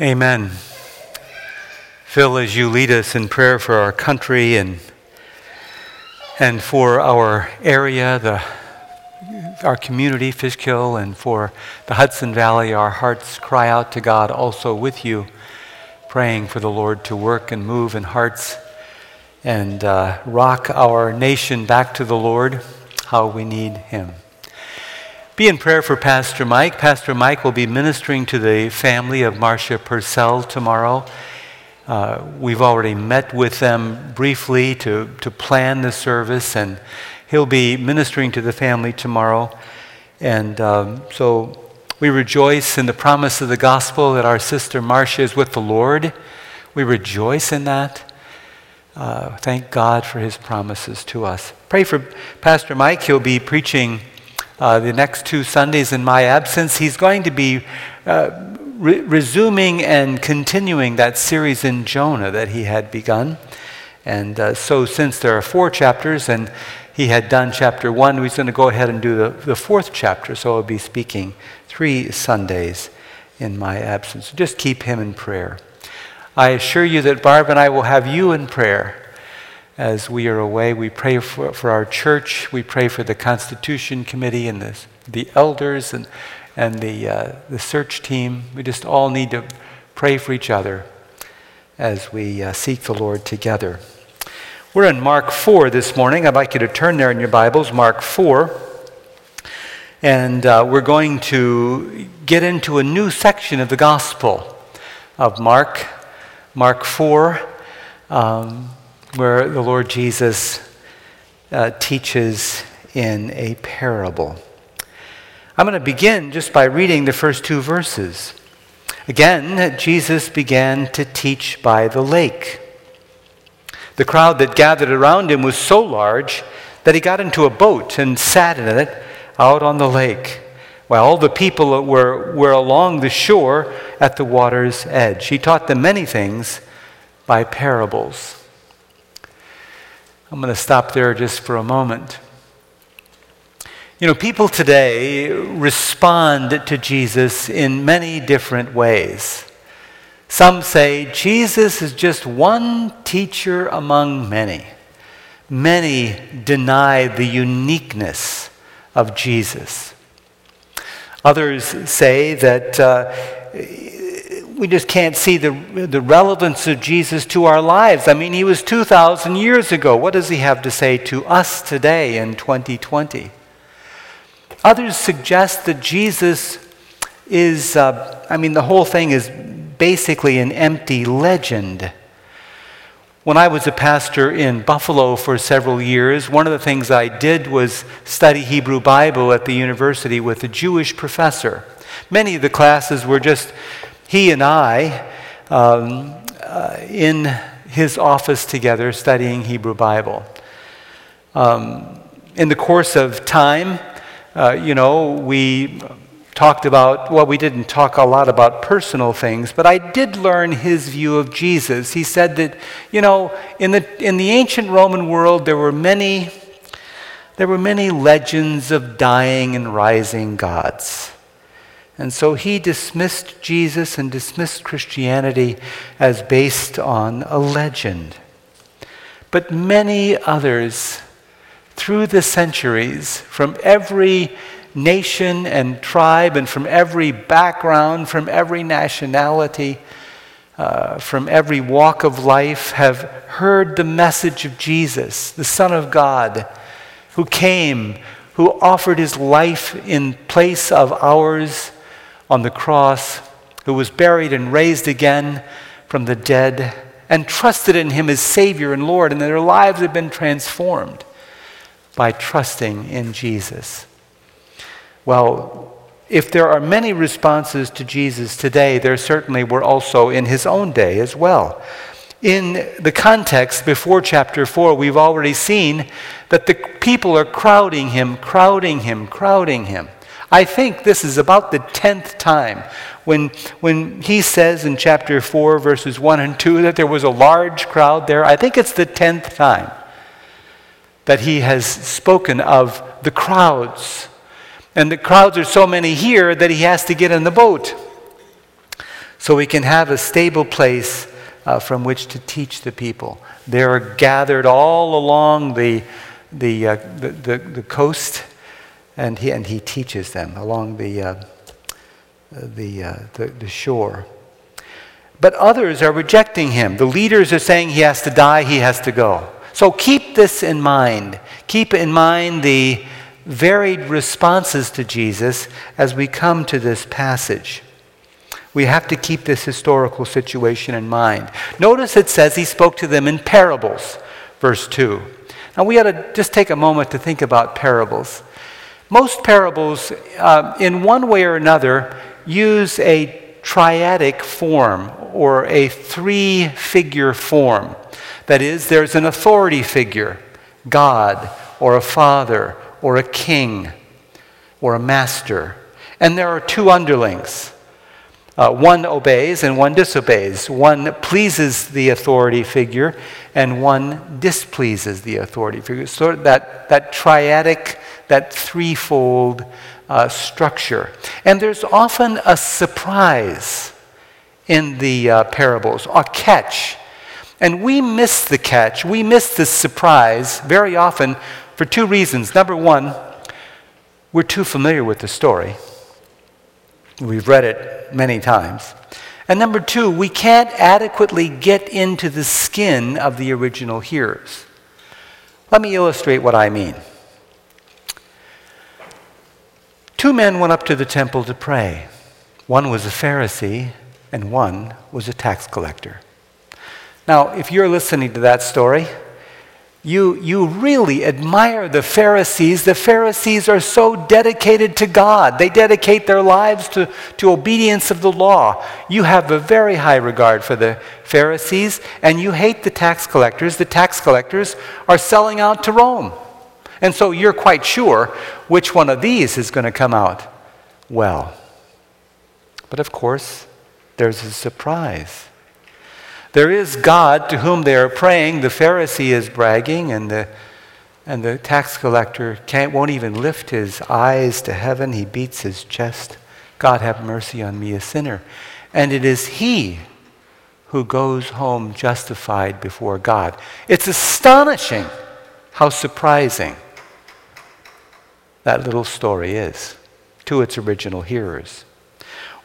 Amen. Phil, as you lead us in prayer for our country and, and for our area, the, our community, Fishkill, and for the Hudson Valley, our hearts cry out to God also with you, praying for the Lord to work and move in hearts and uh, rock our nation back to the Lord, how we need Him. Be in prayer for Pastor Mike. Pastor Mike will be ministering to the family of Marcia Purcell tomorrow. Uh, we've already met with them briefly to, to plan the service, and he'll be ministering to the family tomorrow. And um, so we rejoice in the promise of the gospel that our sister Marcia is with the Lord. We rejoice in that. Uh, thank God for his promises to us. Pray for Pastor Mike. He'll be preaching uh, the next two Sundays in my absence. He's going to be uh, re- resuming and continuing that series in Jonah that he had begun. And uh, so, since there are four chapters and he had done chapter one, he's going to go ahead and do the, the fourth chapter. So, I'll be speaking three Sundays in my absence. Just keep him in prayer. I assure you that Barb and I will have you in prayer as we are away. We pray for, for our church. We pray for the Constitution Committee and the, the elders and, and the, uh, the search team. We just all need to pray for each other as we uh, seek the Lord together. We're in Mark 4 this morning. I'd like you to turn there in your Bibles, Mark 4. And uh, we're going to get into a new section of the Gospel of Mark, Mark 4. Um, where the Lord Jesus uh, teaches in a parable. I'm going to begin just by reading the first two verses. Again, Jesus began to teach by the lake. The crowd that gathered around him was so large that he got into a boat and sat in it out on the lake, while all the people were, were along the shore at the water's edge. He taught them many things by parables. I'm going to stop there just for a moment. You know, people today respond to Jesus in many different ways. Some say Jesus is just one teacher among many. Many deny the uniqueness of Jesus. Others say that uh, we just can't see the, the relevance of Jesus to our lives. I mean, he was 2,000 years ago. What does he have to say to us today in 2020? Others suggest that Jesus is, uh, I mean, the whole thing is basically an empty legend. When I was a pastor in Buffalo for several years, one of the things I did was study Hebrew Bible at the university with a Jewish professor. Many of the classes were just he and I, um, uh, in his office together, studying Hebrew Bible. Um, in the course of time, uh, you know, we talked about, well, we didn't talk a lot about personal things, but I did learn his view of Jesus. He said that, you know, in the, in the ancient Roman world, there were many, there were many legends of dying and rising gods. And so he dismissed Jesus and dismissed Christianity as based on a legend. But many others through the centuries, from every nation and tribe, and from every background, from every nationality, uh, from every walk of life, have heard the message of Jesus, the Son of God, who came, who offered his life in place of ours on the cross, who was buried and raised again from the dead, and trusted in him as Savior and Lord, and their lives have been transformed by trusting in Jesus. Well, if there are many responses to Jesus today, there certainly were also in his own day as well. In the context before chapter 4, we've already seen that the people are crowding him, crowding him, crowding him. I think this is about the tenth time when, when he says in chapter 4, verses 1 and 2, that there was a large crowd there. I think it's the tenth time that he has spoken of the crowds. And the crowds are so many here that he has to get in the boat. so we can have a stable place uh, from which to teach the people. They're gathered all along the, the, uh, the, the, the, coast, and he, and he teaches them along the, uh, the, uh, the, the shore. But others are rejecting him. The leaders are saying he has to die, he has to go. So keep this in mind. Keep in mind the varied responses to Jesus as we come to this passage. We have to keep this historical situation in mind. Notice it says he spoke to them in parables, verse 2. Now we ought to just take a moment to think about parables. Most parables, uh, in one way or another, use a triadic form or a three figure form. That is, there's an authority figure, God, or a father, or a king, or a master. And there are two underlings. Uh, one obeys and one disobeys. One pleases the authority figure and one displeases the authority figure. So that, that triadic, that threefold uh, structure. And there's often a surprise in the uh, parables, a catch. And we miss the catch, we miss the surprise very often for two reasons. Number one, we're too familiar with the story. We've read it many times. And number two, we can't adequately get into the skin of the original hearers. Let me illustrate what I mean. Two men went up to the temple to pray. One was a Pharisee, and one was a tax collector. Now, if you're listening to that story, you, you really admire the Pharisees. The Pharisees are so dedicated to God. They dedicate their lives to, to obedience of the law. You have a very high regard for the Pharisees, and you hate the tax collectors. The tax collectors are selling out to Rome. And so you're quite sure which one of these is going to come out well. But of course, there's a surprise. There is God to whom they are praying. The Pharisee is bragging, and the, and the tax collector can't, won't even lift his eyes to heaven. He beats his chest. God, have mercy on me, a sinner. And it is he who goes home justified before God. It's astonishing how surprising that little story is to its original hearers.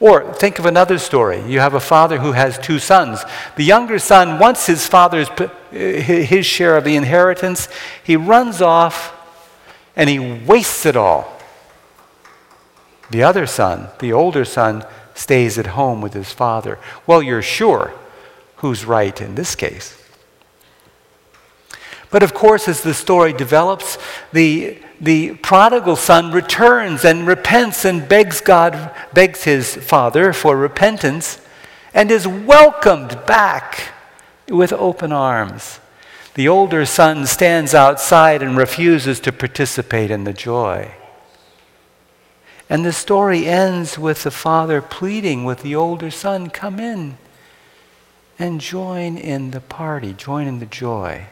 Or think of another story. You have a father who has two sons. The younger son wants his father's his share of the inheritance. He runs off and he wastes it all. The other son, the older son, stays at home with his father. Well, you're sure who's right in this case. But of course, as the story develops, the the prodigal son returns and repents and begs God, begs his father for repentance, and is welcomed back with open arms. The older son stands outside and refuses to participate in the joy. And the story ends with the father pleading with the older son, Come in and join in the party, join in the joy.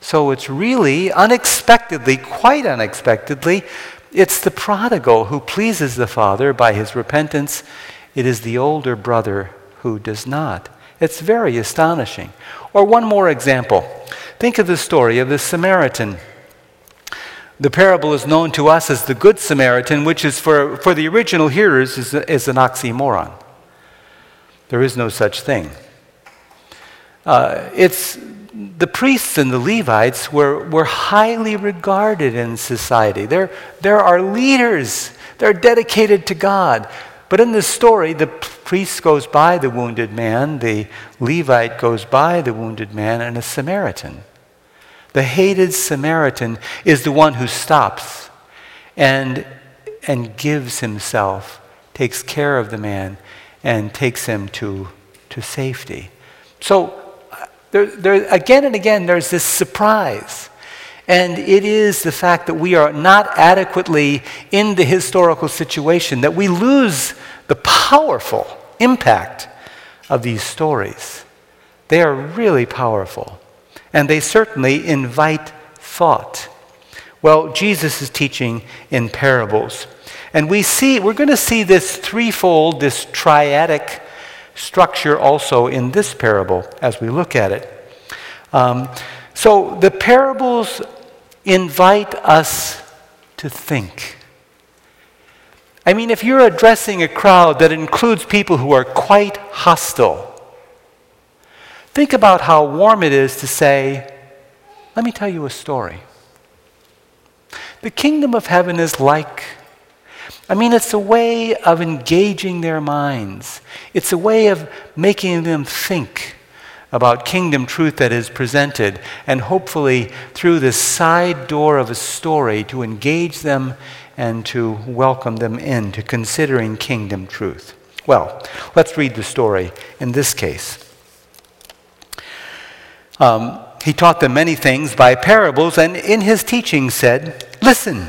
So it's really unexpectedly, quite unexpectedly, it's the prodigal who pleases the father by his repentance. It is the older brother who does not. It's very astonishing. Or one more example. Think of the story of the Samaritan. The parable is known to us as the Good Samaritan, which is for, for the original hearers is, is an oxymoron. There is no such thing. Uh, it's the priests and the Levites were, were highly regarded in society. They're, they're our leaders, they're dedicated to God. But in this story, the priest goes by the wounded man, the Levite goes by the wounded man, and a Samaritan. The hated Samaritan is the one who stops and, and gives himself, takes care of the man, and takes him to, to safety. So there, there, again and again, there's this surprise. And it is the fact that we are not adequately in the historical situation that we lose the powerful impact of these stories. They are really powerful. And they certainly invite thought. Well, Jesus is teaching in parables. And we see, we're going to see this threefold, this triadic structure also in this parable as we look at it. Um, so the parables invite us to think. I mean, if you're addressing a crowd that includes people who are quite hostile, think about how warm it is to say, Let me tell you a story. The kingdom of heaven is like I mean, it's a way of engaging their minds. It's a way of making them think about kingdom truth that is presented, and hopefully through the side door of a story to engage them and to welcome them into considering kingdom truth. Well, let's read the story in this case. Um, he taught them many things by parables, and in his teaching said, Listen.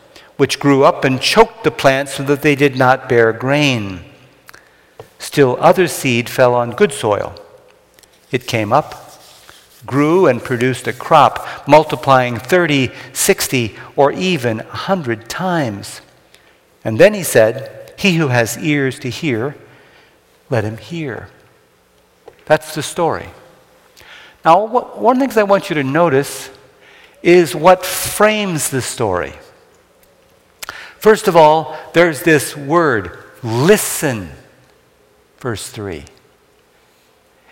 which grew up and choked the plants so that they did not bear grain. Still, other seed fell on good soil. It came up, grew, and produced a crop, multiplying 30, 60, or even 100 times. And then he said, He who has ears to hear, let him hear. That's the story. Now, one of the things I want you to notice is what frames the story. First of all, there's this word, listen, verse 3.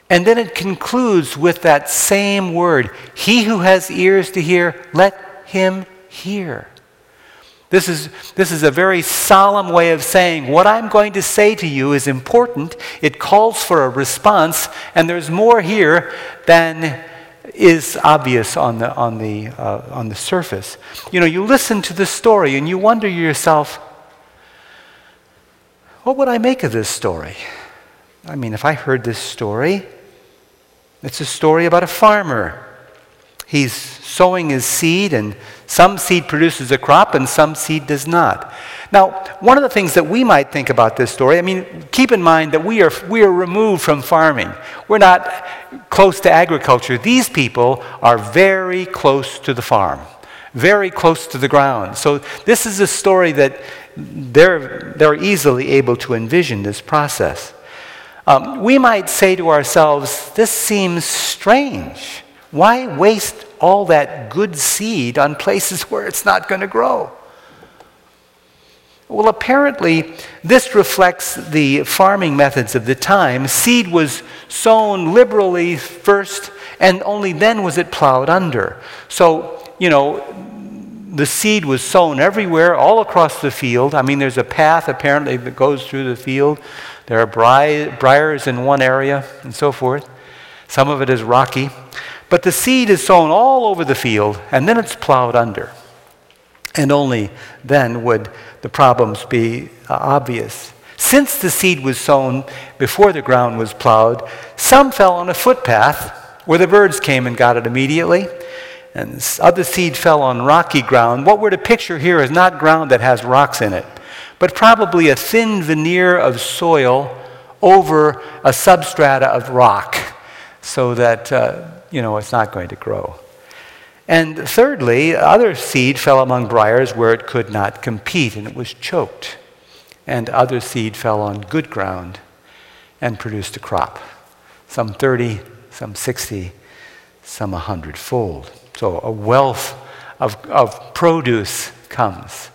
And then it concludes with that same word He who has ears to hear, let him hear. This is, this is a very solemn way of saying what I'm going to say to you is important. It calls for a response, and there's more here than is obvious on the, on, the, uh, on the surface. You know, you listen to the story and you wonder yourself, what would I make of this story? I mean, if I heard this story, it's a story about a farmer. He's sowing his seed, and some seed produces a crop, and some seed does not. Now, one of the things that we might think about this story, I mean, keep in mind that we are, we are removed from farming. We're not close to agriculture. These people are very close to the farm, very close to the ground. So, this is a story that they're, they're easily able to envision this process. Um, we might say to ourselves, this seems strange. Why waste all that good seed on places where it's not going to grow? Well, apparently, this reflects the farming methods of the time. Seed was sown liberally first, and only then was it plowed under. So, you know, the seed was sown everywhere, all across the field. I mean, there's a path apparently that goes through the field. There are bri- briars in one area, and so forth. Some of it is rocky. But the seed is sown all over the field, and then it's plowed under. And only then would the problems be uh, obvious. Since the seed was sown before the ground was plowed, some fell on a footpath where the birds came and got it immediately, and other seed fell on rocky ground. What we're to picture here is not ground that has rocks in it, but probably a thin veneer of soil over a substrata of rock so that, uh, you know, it's not going to grow. And thirdly, other seed fell among briars where it could not compete and it was choked. And other seed fell on good ground and produced a crop. Some 30, some 60, some a hundredfold. So a wealth of, of produce comes.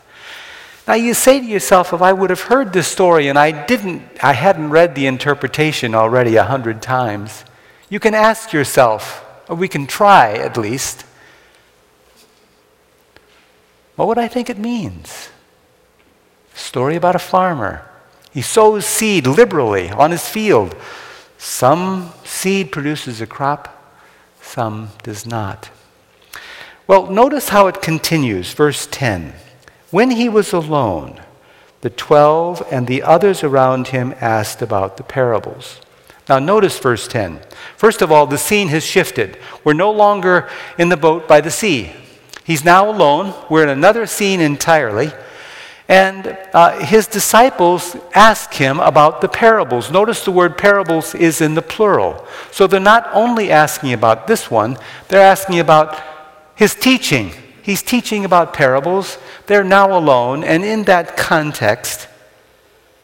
Now you say to yourself, if I would have heard this story and I didn't, I hadn't read the interpretation already a hundred times, you can ask yourself, or we can try at least, what would I think it means? Story about a farmer. He sows seed liberally on his field. Some seed produces a crop, some does not. Well, notice how it continues, verse 10. When he was alone, the twelve and the others around him asked about the parables. Now, notice verse 10. First of all, the scene has shifted. We're no longer in the boat by the sea. He's now alone. We're in another scene entirely. And uh, his disciples ask him about the parables. Notice the word parables is in the plural. So they're not only asking about this one, they're asking about his teaching. He's teaching about parables. They're now alone. And in that context,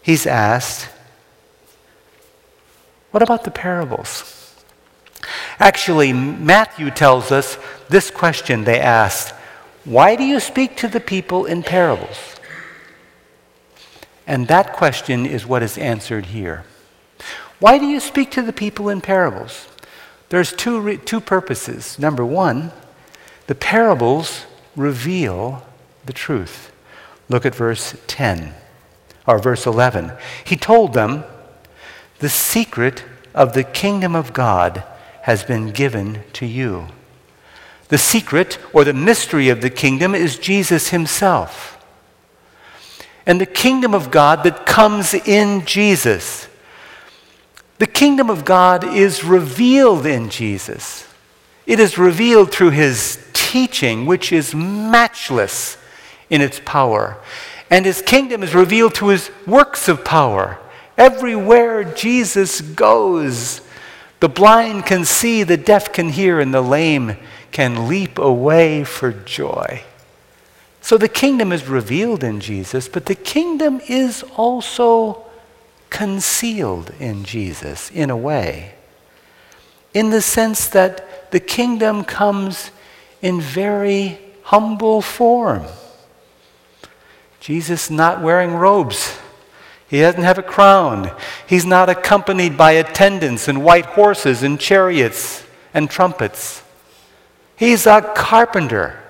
he's asked, What about the parables? Actually, Matthew tells us this question they asked Why do you speak to the people in parables? And that question is what is answered here. Why do you speak to the people in parables? There's two, re- two purposes. Number one, the parables reveal the truth. Look at verse 10 or verse 11. He told them, The secret of the kingdom of God has been given to you. The secret or the mystery of the kingdom is Jesus himself and the kingdom of God that comes in Jesus. The kingdom of God is revealed in Jesus. It is revealed through his teaching, which is matchless in its power. And his kingdom is revealed through his works of power. Everywhere Jesus goes, the blind can see, the deaf can hear, and the lame can leap away for joy. So the kingdom is revealed in Jesus, but the kingdom is also concealed in Jesus in a way. In the sense that the kingdom comes in very humble form. Jesus not wearing robes. He doesn't have a crown. He's not accompanied by attendants and white horses and chariots and trumpets. He's a carpenter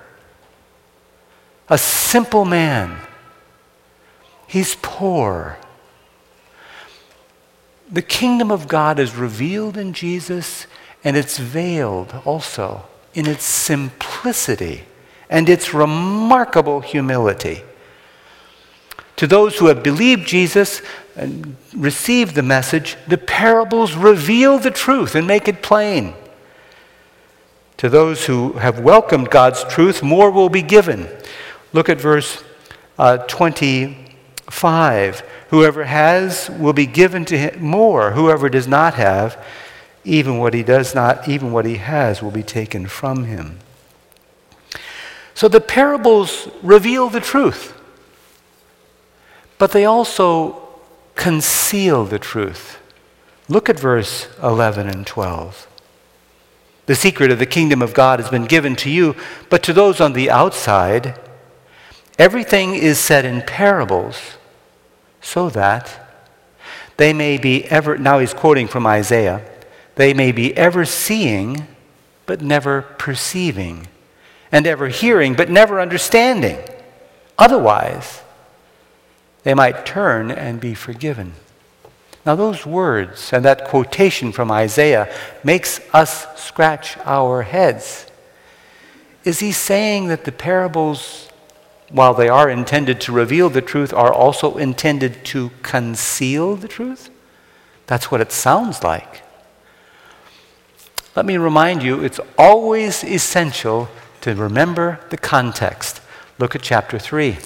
a simple man. He's poor. The kingdom of God is revealed in Jesus, and it's veiled also in its simplicity and its remarkable humility. To those who have believed Jesus and received the message, the parables reveal the truth and make it plain. To those who have welcomed God's truth, more will be given. Look at verse uh, 25. Whoever has will be given to him more. Whoever does not have, even what he does not, even what he has will be taken from him. So the parables reveal the truth, but they also conceal the truth. Look at verse 11 and 12. The secret of the kingdom of God has been given to you, but to those on the outside, Everything is said in parables so that they may be ever, now he's quoting from Isaiah, they may be ever seeing but never perceiving, and ever hearing but never understanding. Otherwise, they might turn and be forgiven. Now, those words and that quotation from Isaiah makes us scratch our heads. Is he saying that the parables while they are intended to reveal the truth, are also intended to conceal the truth? That's what it sounds like. Let me remind you, it's always essential to remember the context. Look at chapter 3.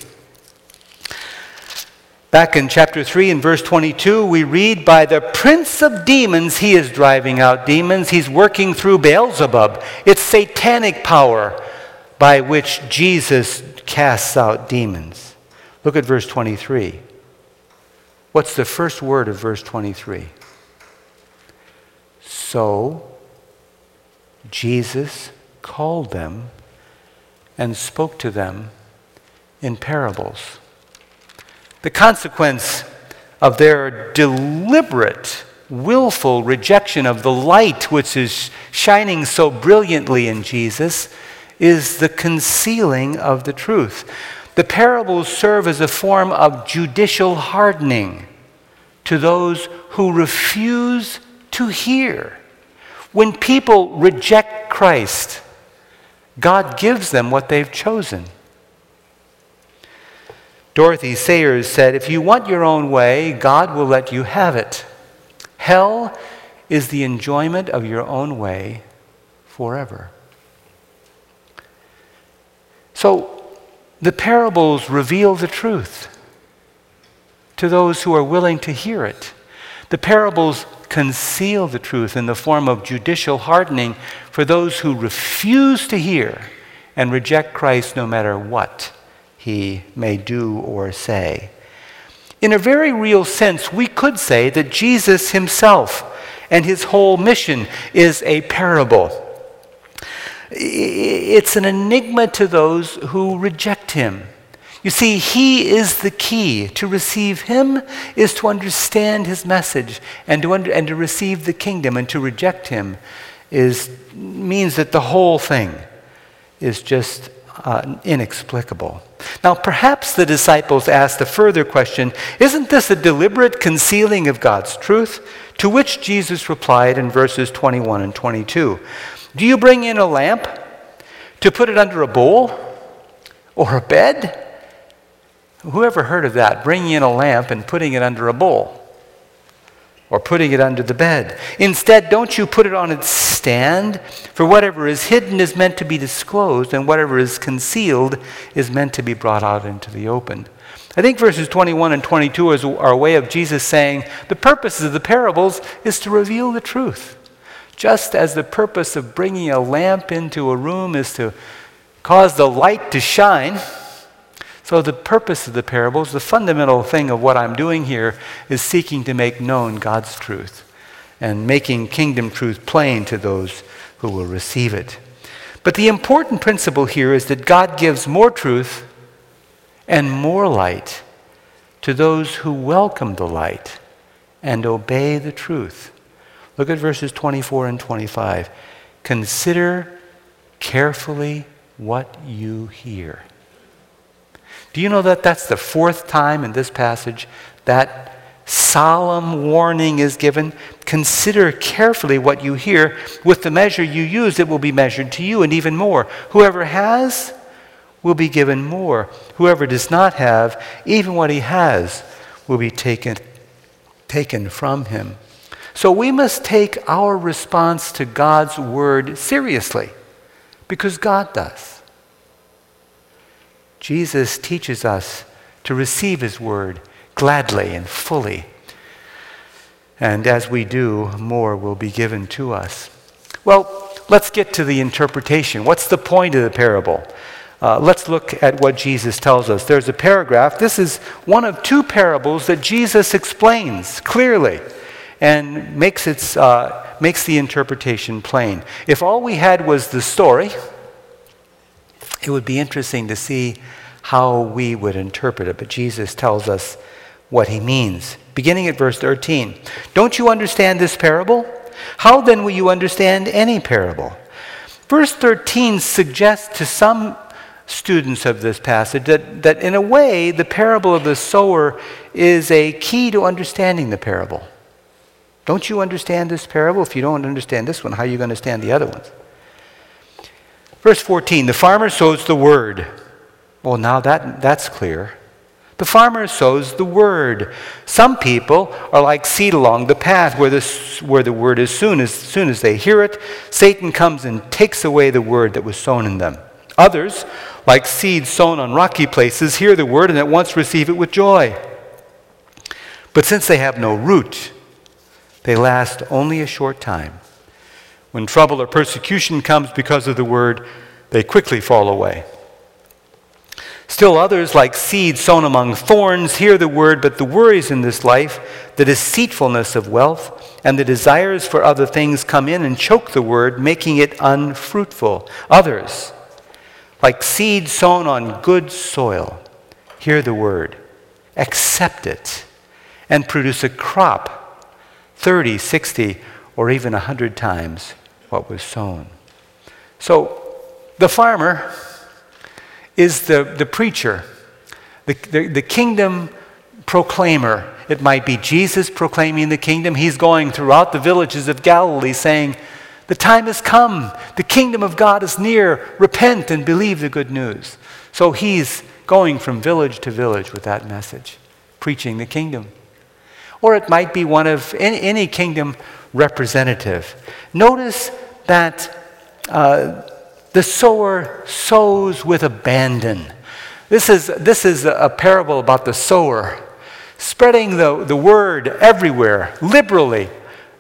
Back in chapter 3 and verse 22, we read, By the prince of demons, he is driving out demons. He's working through Beelzebub. It's satanic power by which Jesus casts out demons. Look at verse 23. What's the first word of verse 23? So Jesus called them and spoke to them in parables. The consequence of their deliberate, willful rejection of the light which is shining so brilliantly in Jesus is the concealing of the truth. The parables serve as a form of judicial hardening to those who refuse to hear. When people reject Christ, God gives them what they've chosen. Dorothy Sayers said, If you want your own way, God will let you have it. Hell is the enjoyment of your own way forever. So the parables reveal the truth to those who are willing to hear it. The parables conceal the truth in the form of judicial hardening for those who refuse to hear and reject Christ no matter what he may do or say. In a very real sense, we could say that Jesus himself and his whole mission is a parable. It's an enigma to those who reject him. You see, he is the key. To receive him is to understand his message and to, under, and to receive the kingdom. And to reject him is, means that the whole thing is just uh, inexplicable. Now, perhaps the disciples asked a further question Isn't this a deliberate concealing of God's truth? To which Jesus replied in verses 21 and 22 Do you bring in a lamp to put it under a bowl or a bed? Whoever heard of that? Bringing in a lamp and putting it under a bowl or putting it under the bed. Instead, don't you put it on its stand? For whatever is hidden is meant to be disclosed, and whatever is concealed is meant to be brought out into the open. I think verses 21 and 22 is, a way of Jesus saying the purpose of the parables is to reveal the truth. Just as the purpose of bringing a lamp into a room is to cause the light to shine so, the purpose of the parables, the fundamental thing of what I'm doing here, is seeking to make known God's truth and making kingdom truth plain to those who will receive it. But the important principle here is that God gives more truth and more light to those who welcome the light and obey the truth. Look at verses 24 and 25. Consider carefully what you hear. Do you know that that's the fourth time in this passage that solemn warning is given? Consider carefully what you hear. With the measure you use, it will be measured to you, and even more. Whoever has will be given more. Whoever does not have, even what he has, will be taken, taken from him. So we must take our response to God's word seriously, because God does. Jesus teaches us to receive his word gladly and fully. And as we do, more will be given to us. Well, let's get to the interpretation. What's the point of the parable? Uh, let's look at what Jesus tells us. There's a paragraph. This is one of two parables that Jesus explains clearly and makes, its, uh, makes the interpretation plain. If all we had was the story, it would be interesting to see how we would interpret it, but Jesus tells us what he means. Beginning at verse 13 Don't you understand this parable? How then will you understand any parable? Verse 13 suggests to some students of this passage that, that in a way the parable of the sower is a key to understanding the parable. Don't you understand this parable? If you don't understand this one, how are you going to understand the other ones? Verse 14 The farmer sows the word. Well, now that, that's clear. The farmer sows the word. Some people are like seed along the path where, this, where the word is soon as soon as they hear it, Satan comes and takes away the word that was sown in them. Others, like seeds sown on rocky places, hear the word and at once receive it with joy. But since they have no root, they last only a short time. When trouble or persecution comes because of the word, they quickly fall away. Still others, like seeds sown among thorns, hear the word, but the worries in this life, the deceitfulness of wealth, and the desires for other things come in and choke the word, making it unfruitful. Others, like seeds sown on good soil, hear the word, accept it, and produce a crop 30, 60, or even 100 times what was sown. So the farmer is the, the preacher, the, the, the kingdom proclaimer. It might be Jesus proclaiming the kingdom. He's going throughout the villages of Galilee saying, The time has come. The kingdom of God is near. Repent and believe the good news. So he's going from village to village with that message, preaching the kingdom. Or it might be one of any, any kingdom representative. Notice that uh, the sower sows with abandon. This is, this is a parable about the sower spreading the, the word everywhere, liberally,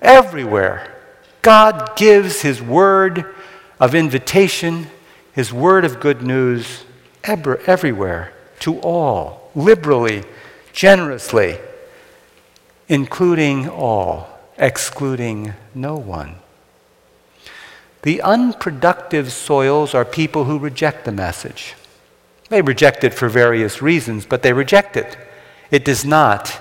everywhere. God gives his word of invitation, his word of good news ever, everywhere to all, liberally, generously, including all, excluding no one. The unproductive soils are people who reject the message. They reject it for various reasons, but they reject it. It does not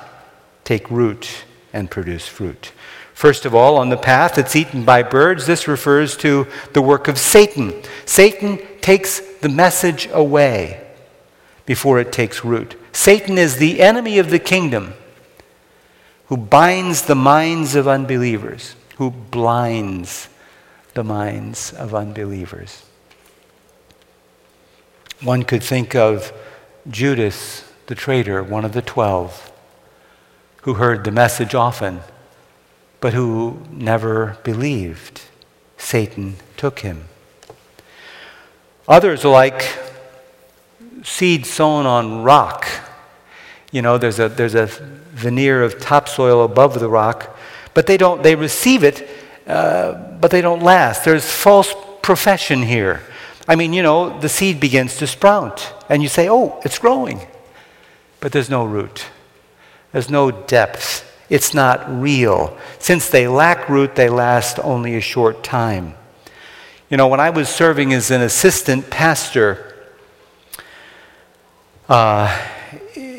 take root and produce fruit. First of all, on the path it's eaten by birds. This refers to the work of Satan. Satan takes the message away before it takes root. Satan is the enemy of the kingdom who binds the minds of unbelievers, who blinds the minds of unbelievers. One could think of Judas, the traitor, one of the twelve, who heard the message often, but who never believed. Satan took him. Others like seed sown on rock. You know, there's a, there's a veneer of topsoil above the rock, but they don't, they receive it, uh, but they don't last. There's false profession here. I mean, you know, the seed begins to sprout, and you say, oh, it's growing. But there's no root, there's no depth. It's not real. Since they lack root, they last only a short time. You know, when I was serving as an assistant pastor uh,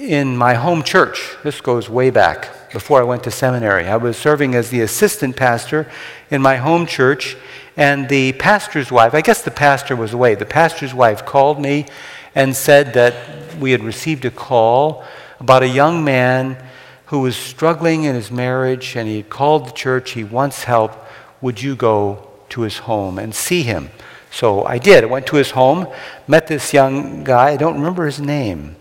in my home church, this goes way back before I went to seminary, I was serving as the assistant pastor in my home church, and the pastor's wife, I guess the pastor was away, the pastor's wife called me and said that we had received a call about a young man who was struggling in his marriage and he had called the church, he wants help. Would you go to his home and see him? So I did. I went to his home, met this young guy. I don't remember his name.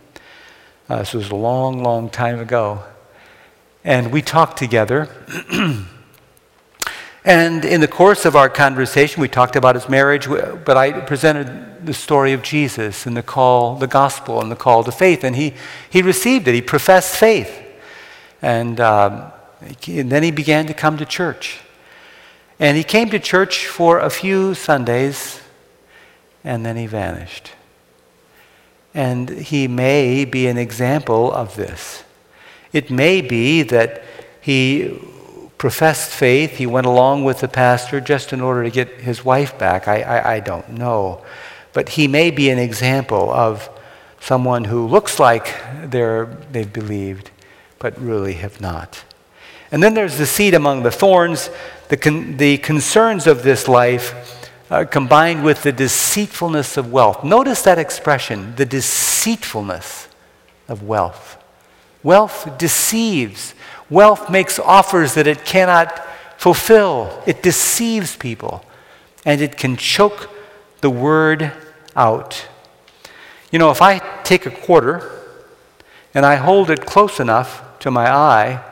Uh, this was a long, long time ago. And we talked together. And in the course of our conversation, we talked about his marriage, but I presented the story of Jesus and the call, the gospel, and the call to faith. And he, he received it. He professed faith. And, um, and then he began to come to church. And he came to church for a few Sundays, and then he vanished. And he may be an example of this. It may be that he professed faith. He went along with the pastor just in order to get his wife back. I, I, I don't know. But he may be an example of someone who looks like they've believed, but really have not. And then there's the seed among the thorns, the, con- the concerns of this life uh, combined with the deceitfulness of wealth. Notice that expression, the deceitfulness of wealth. Wealth deceives. Wealth makes offers that it cannot fulfill. It deceives people. And it can choke the word out. You know, if I take a quarter and I hold it close enough to my eye,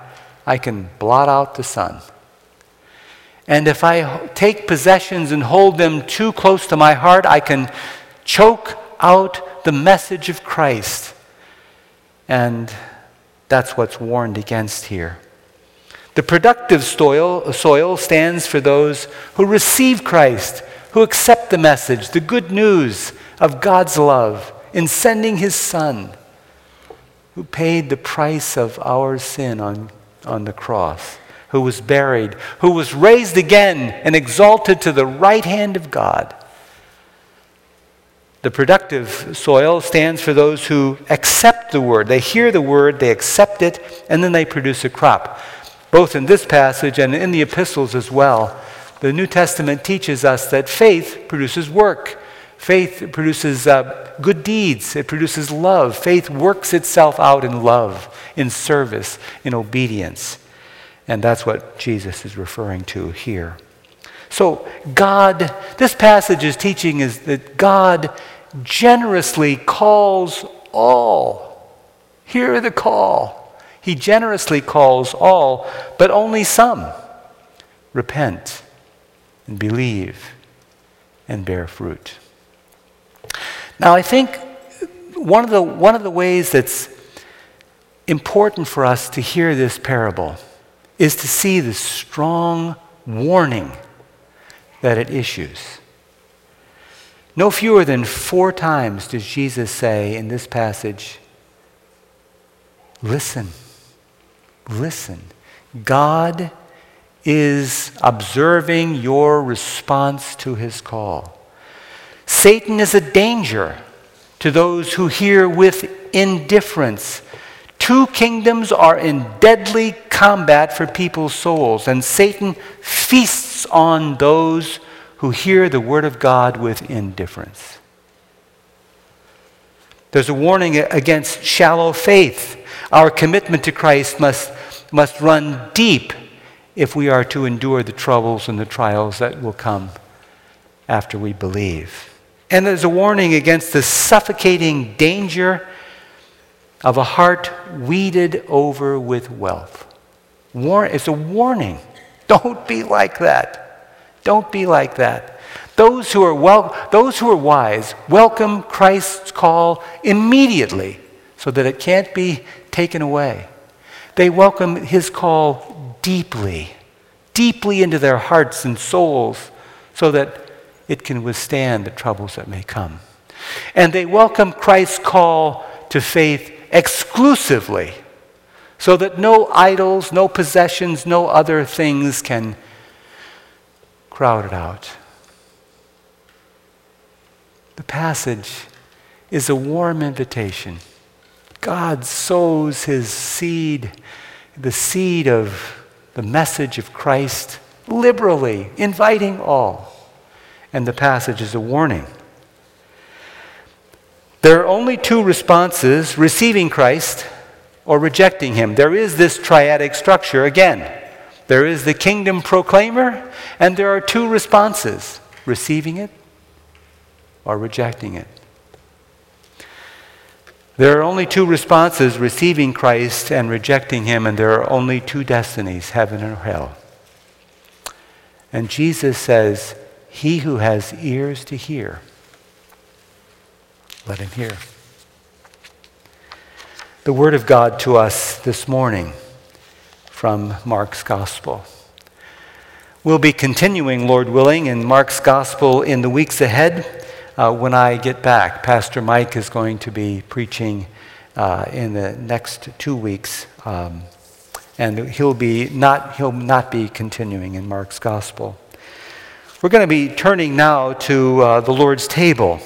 I can blot out the sun. And if I take possessions and hold them too close to my heart, I can choke out the message of Christ. And that's what's warned against here. The productive soil, soil stands for those who receive Christ, who accept the message, the good news of God's love in sending his Son, who paid the price of our sin on, on the cross, who was buried, who was raised again and exalted to the right hand of God the productive soil stands for those who accept the word. They hear the word, they accept it, and then they produce a crop. Both in this passage and in the epistles as well, the New Testament teaches us that faith produces work. Faith produces uh, good deeds. It produces love. Faith works itself out in love, in service, in obedience. And that's what Jesus is referring to here. So, God, this passage is teaching is that God generously calls all. Hear the call. He generously calls all, but only some. repent and believe and bear fruit. Now, I think one of the, one of the ways that's important for us to hear this parable is to see the strong warning that it issues. No fewer than four times does Jesus say in this passage, Listen, listen. God is observing your response to his call. Satan is a danger to those who hear with indifference. Two kingdoms are in deadly combat for people's souls, and Satan feasts on those who hear the word of God with indifference. There's a warning against shallow faith. Our commitment to Christ must, must run deep if we are to endure the troubles and the trials that will come after we believe. And there's a warning against the suffocating danger of a heart weeded over with wealth. War- it's a warning. Don't be like that. Don't be like that. Those who are well, those who are wise welcome Christ's call immediately so that it can't be taken away. They welcome his call deeply, deeply into their hearts and souls so that it can withstand the troubles that may come. And they welcome Christ's call to faith exclusively so that no idols, no possessions, no other things can crowd it out. The passage is a warm invitation. God sows his seed, the seed of the message of Christ, liberally, inviting all. And the passage is a warning. There are only two responses receiving Christ or rejecting him. There is this triadic structure again. There is the kingdom proclaimer, and there are two responses receiving it or rejecting it. There are only two responses receiving Christ and rejecting him, and there are only two destinies heaven or hell. And Jesus says, He who has ears to hear, let him hear. The word of God to us this morning from Mark's Gospel. We'll be continuing, Lord willing, in Mark's Gospel in the weeks ahead uh, when I get back. Pastor Mike is going to be preaching uh, in the next two weeks. Um, and he'll, be not, he'll not be continuing in Mark's gospel. We're going to be turning now to uh, the Lord's table.